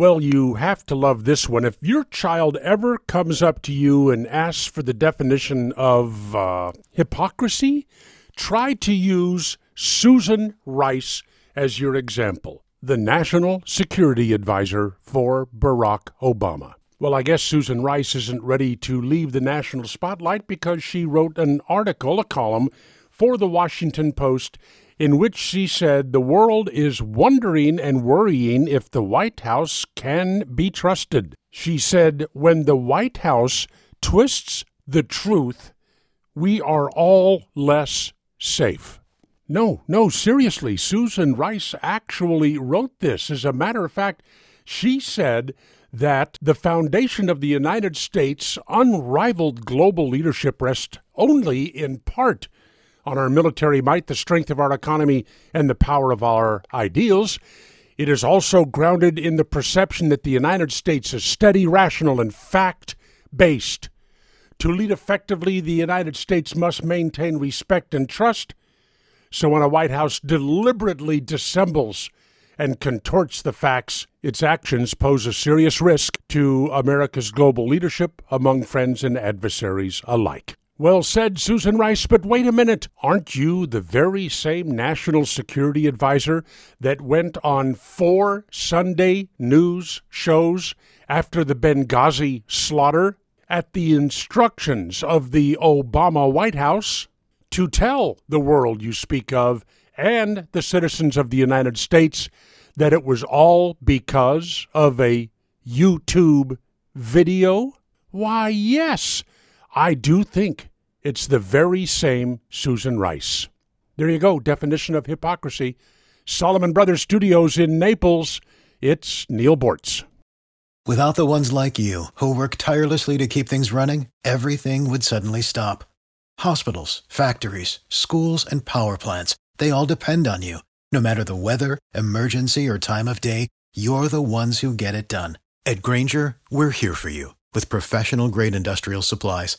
Well, you have to love this one. If your child ever comes up to you and asks for the definition of uh, hypocrisy, try to use Susan Rice as your example, the National Security Advisor for Barack Obama. Well, I guess Susan Rice isn't ready to leave the national spotlight because she wrote an article, a column, for the Washington Post in which she said the world is wondering and worrying if the White House can be trusted. She said, when the White House twists the truth, we are all less safe. No, no, seriously, Susan Rice actually wrote this. As a matter of fact, she said that the foundation of the United States' unrivaled global leadership rests only in part on our military might, the strength of our economy, and the power of our ideals. It is also grounded in the perception that the United States is steady, rational, and fact based. To lead effectively, the United States must maintain respect and trust. So when a White House deliberately dissembles and contorts the facts, its actions pose a serious risk to America's global leadership among friends and adversaries alike. Well said, Susan Rice, but wait a minute. Aren't you the very same national security advisor that went on four Sunday news shows after the Benghazi slaughter at the instructions of the Obama White House to tell the world you speak of and the citizens of the United States that it was all because of a YouTube video? Why, yes, I do think it's the very same Susan Rice. There you go, definition of hypocrisy. Solomon Brothers Studios in Naples. It's Neal Boortz. Without the ones like you, who work tirelessly to keep things running, everything would suddenly stop. Hospitals, factories, schools, and power plants, they all depend on you. No matter the weather, emergency, or time of day, you're the ones who get it done. At Grainger, we're here for you with professional grade industrial supplies.